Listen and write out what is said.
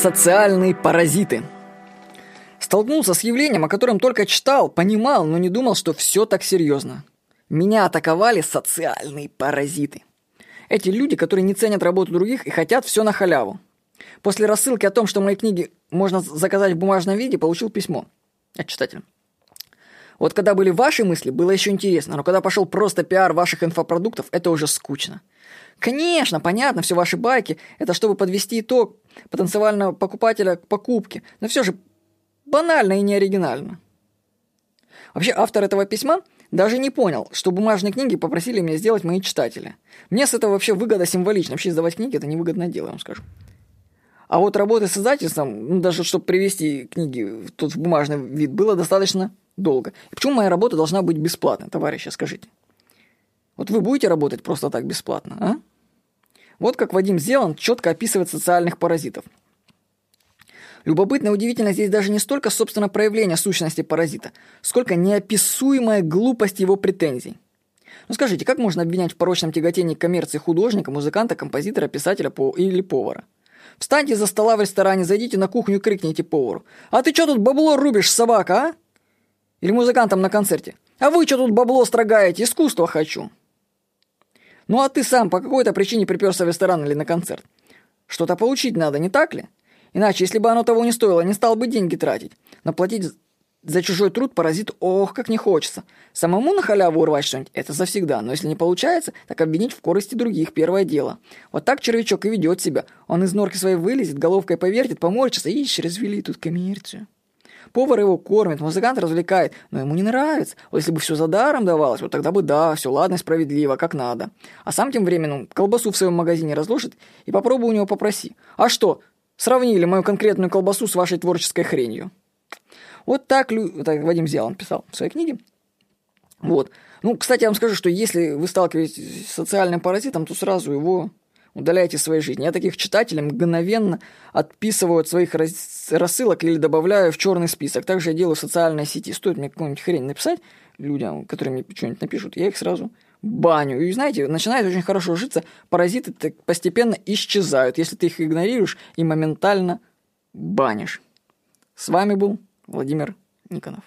Социальные паразиты. Столкнулся с явлением, о котором только читал, понимал, но не думал, что все так серьезно. Меня атаковали социальные паразиты. Эти люди, которые не ценят работу других и хотят все на халяву. После рассылки о том, что мои книги можно заказать в бумажном виде, получил письмо от читателя. Вот когда были ваши мысли, было еще интересно, но когда пошел просто пиар ваших инфопродуктов, это уже скучно. Конечно, понятно, все ваши байки – это чтобы подвести итог потенциального покупателя к покупке, но все же банально и не оригинально. Вообще, автор этого письма даже не понял, что бумажные книги попросили меня сделать мои читатели. Мне с этого вообще выгода символична. Вообще издавать книги – это невыгодное дело, я вам скажу. А вот работы с издательством, ну, даже чтобы привести книги тут в бумажный вид, было достаточно долго. И почему моя работа должна быть бесплатной, товарищи, скажите? Вот вы будете работать просто так бесплатно, а? Вот как Вадим Зеланд четко описывает социальных паразитов. Любопытно и удивительно здесь даже не столько, собственно, проявление сущности паразита, сколько неописуемая глупость его претензий. Ну скажите, как можно обвинять в порочном тяготении коммерции художника, музыканта, композитора, писателя или повара? Встаньте за стола в ресторане, зайдите на кухню и крикните повару. «А ты что тут бабло рубишь, собака, а?» Или музыкантам на концерте. «А вы что тут бабло строгаете? Искусство хочу!» Ну а ты сам по какой-то причине приперся в ресторан или на концерт. Что-то получить надо, не так ли? Иначе, если бы оно того не стоило, не стал бы деньги тратить. Но платить за чужой труд паразит, ох, как не хочется. Самому на халяву урвать что-нибудь – это завсегда. Но если не получается, так обвинить в корости других – первое дело. Вот так червячок и ведет себя. Он из норки своей вылезет, головкой повертит, поморщится и развели тут коммерцию. Повар его кормит, музыкант развлекает, но ему не нравится. Вот если бы все за даром давалось, вот тогда бы да, все ладно справедливо, как надо. А сам тем временем колбасу в своем магазине разложит и попробуй у него попроси. А что, сравнили мою конкретную колбасу с вашей творческой хренью? Вот так, Лю... так Вадим Зелан писал в своей книге. Вот. Ну, кстати, я вам скажу, что если вы сталкиваетесь с социальным паразитом, то сразу его удаляйте из своей жизни. Я таких читателей мгновенно отписываю от своих рассылок или добавляю в черный список. Также я делаю в социальной сети. Стоит мне какую-нибудь хрень написать людям, которые мне что-нибудь напишут, я их сразу баню. И знаете, начинает очень хорошо житься, паразиты постепенно исчезают, если ты их игнорируешь и моментально банишь. С вами был Владимир Никонов.